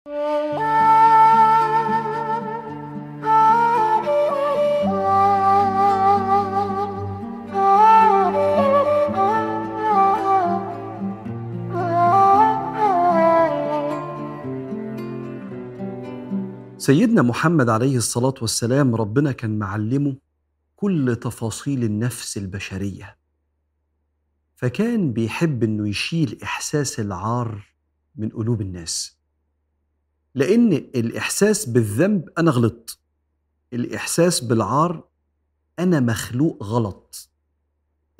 سيدنا محمد عليه الصلاة والسلام ربنا كان معلمه كل تفاصيل النفس البشرية فكان بيحب إنه يشيل إحساس العار من قلوب الناس. لأن الإحساس بالذنب أنا غلطت. الإحساس بالعار أنا مخلوق غلط.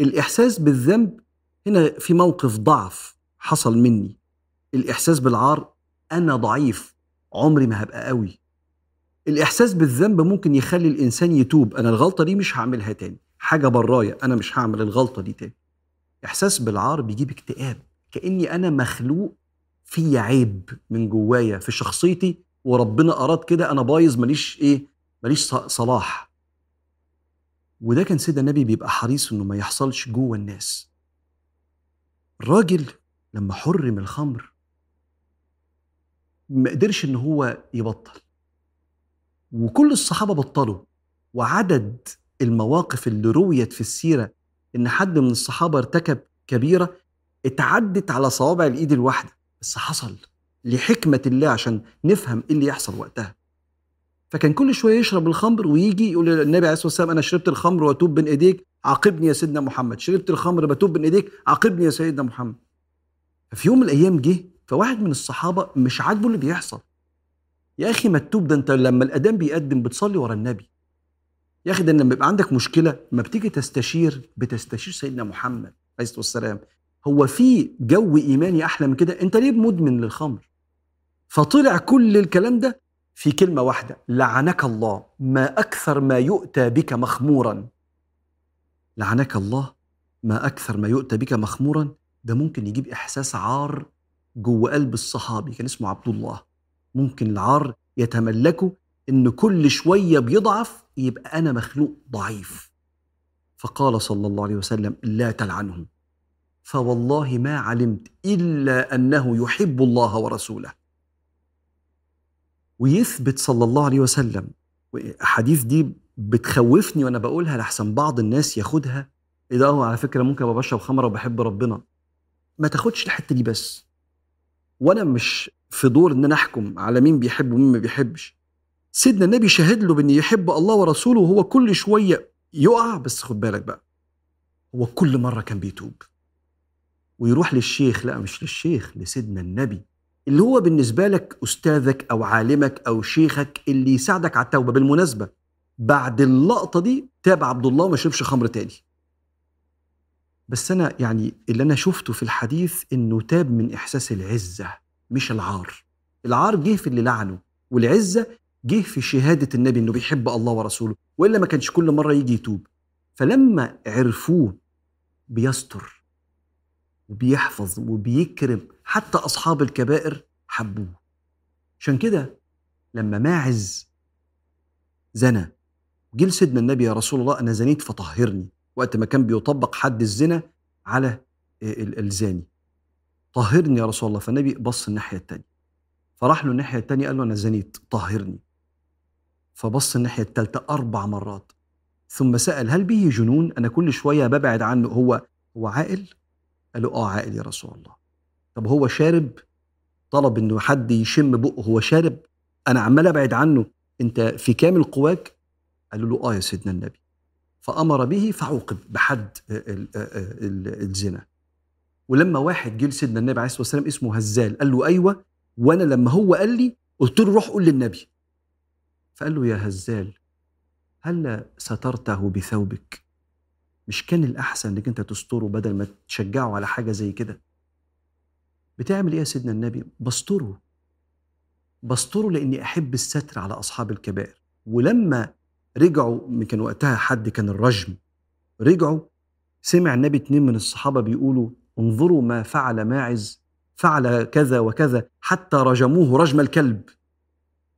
الإحساس بالذنب هنا في موقف ضعف حصل مني. الإحساس بالعار أنا ضعيف عمري ما هبقى قوي. الإحساس بالذنب ممكن يخلي الإنسان يتوب أنا الغلطة دي مش هعملها تاني. حاجة برايا أنا مش هعمل الغلطة دي تاني. إحساس بالعار بيجيب اكتئاب كأني أنا مخلوق في عيب من جوايا في شخصيتي وربنا أراد كده أنا بايظ ماليش إيه ماليش صلاح. وده كان سيدنا النبي بيبقى حريص إنه ما يحصلش جوه الناس. الراجل لما حرم الخمر ما قدرش إن هو يبطل. وكل الصحابة بطلوا. وعدد المواقف اللي رويت في السيرة إن حد من الصحابة ارتكب كبيرة اتعدت على صوابع الإيد الواحدة. بس حصل لحكمة الله عشان نفهم إيه اللي يحصل وقتها. فكان كل شوية يشرب الخمر ويجي يقول للنبي عليه الصلاة والسلام أنا شربت الخمر وأتوب بين إيديك عاقبني يا سيدنا محمد. شربت الخمر بتوب بين إيديك عاقبني يا سيدنا محمد. ففي يوم من الأيام جه فواحد من الصحابة مش عاجبه اللي بيحصل. يا أخي ما تتوب ده أنت لما الاذان بيقدم بتصلي ورا النبي. يا أخي ده لما يبقى عندك مشكلة ما بتيجي تستشير بتستشير سيدنا محمد عليه الصلاة والسلام. هو في جو إيماني أحلى من كده؟ أنت ليه مدمن للخمر؟ فطلع كل الكلام ده في كلمة واحدة لعنك الله ما أكثر ما يؤتى بك مخمورا. لعنك الله ما أكثر ما يؤتى بك مخمورا؟ ده ممكن يجيب إحساس عار جوه قلب الصحابي كان اسمه عبد الله. ممكن العار يتملكه إن كل شوية بيضعف يبقى أنا مخلوق ضعيف. فقال صلى الله عليه وسلم لا تلعنه فوالله ما علمت إلا أنه يحب الله ورسوله. ويثبت صلى الله عليه وسلم. احاديث دي بتخوفني وأنا بقولها لحسن بعض الناس ياخدها. إيه ده؟ هو على فكرة ممكن أبقى بشرب خمرة وبحب ربنا. ما تاخدش الحتة دي بس. وأنا مش في دور إن أنا أحكم على مين بيحب ومين ما بيحبش. سيدنا النبي شهد له بأن يحب الله ورسوله وهو كل شوية يقع. بس خد بالك بقى. هو كل مرة كان بيتوب. ويروح للشيخ لا مش للشيخ لسيدنا النبي اللي هو بالنسبة لك أستاذك أو عالمك أو شيخك اللي يساعدك على التوبة. بالمناسبة بعد اللقطة دي تاب عبد الله وما شربش خمر تاني. بس أنا يعني اللي أنا شفته في الحديث إنه تاب من إحساس العزة مش العار. العار جه في اللي لعنه والعزة جه في شهادة النبي إنه بيحب الله ورسوله وإلا ما كانش كل مرة يجي يتوب. فلما عرفوه بيستر. وبيحفظ وبيكرم حتى أصحاب الكبائر حبوه. عشان كده لما ماعز زنى جه سيدنا النبي يا رسول الله أنا زنيت فطهرني وقت ما كان بيطبق حد الزنا على الزاني. طهرني يا رسول الله فالنبي بص الناحية الثانية فراح له الناحية الثانية قال له أنا زنيت طهرني. فبص الناحية الثالثه أربع مرات. ثم سأل هل به جنون؟ أنا كل شوية ببعد عنه هو هو عاقل؟ قال له آه عاقل يا رسول الله. طب هو شارب؟ طلب إنه حد يشم بقه. هو شارب؟ أنا عمال أبعد عنه. أنت في كامل قواك قالوا له آه يا سيدنا النبي. فأمر به فعوقب بحد الزنا. ولما واحد جه لسيدنا النبي عليه الصلاة والسلام اسمه هزال قال له أيوه وأنا لما هو قال لي قلت له روح قول للنبي. فقال له يا هزال هل سترته بثوبك مش كان الأحسن إنك أنت تستره بدل ما تشجعه على حاجة زي كده. بتعمل إيه يا سيدنا النبي؟ بستره. بستره لأني أحب الستر على أصحاب الكبائر. ولما رجعوا كان وقتها حد كان الرجم. رجعوا سمع النبي اتنين من الصحابة بيقولوا انظروا ما فعل ماعز فعل كذا وكذا حتى رجموه رجم الكلب.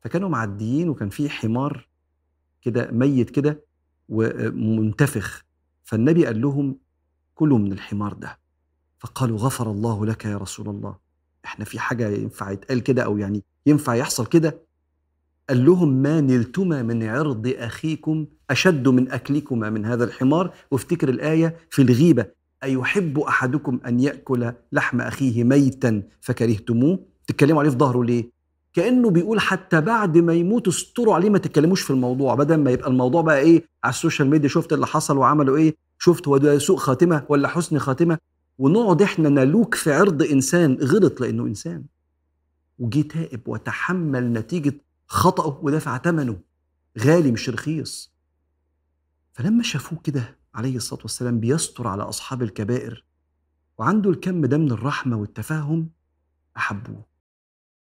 فكانوا معديين وكان في حمار كده ميت كده ومنتفخ. فالنبي قال لهم كلوا من الحمار ده. فقالوا غفر الله لك يا رسول الله. إحنا في حاجة ينفع يتقال كده أو يعني ينفع يحصل كده؟ قال لهم ما نلتما من عرض أخيكم أشد من أكلكما من هذا الحمار. وافتكر الآية في الغيبة أيحب أحدكم أن يأكل لحم أخيه ميتا فكرهتموه؟ تتكلموا عليه في ظهره ليه؟ كأنه بيقول حتى بعد ما يموت استروا عليه ما تتكلموش في الموضوع بدل ما يبقى الموضوع بقى إيه على ال social media شفت اللي حصل وعملوا إيه شفت هو ده سوء خاتمة ولا حسن خاتمة. ونقعد إحنا نلوك في عرض إنسان غلط لأنه إنسان. وجي تائب وتحمل نتيجة خطأه ودفع ثمنه غالي مش رخيص. فلما شافوه كده عليه الصلاة والسلام بيستر على أصحاب الكبائر. وعنده الكم ده من الرحمة والتفاهم أحبوه.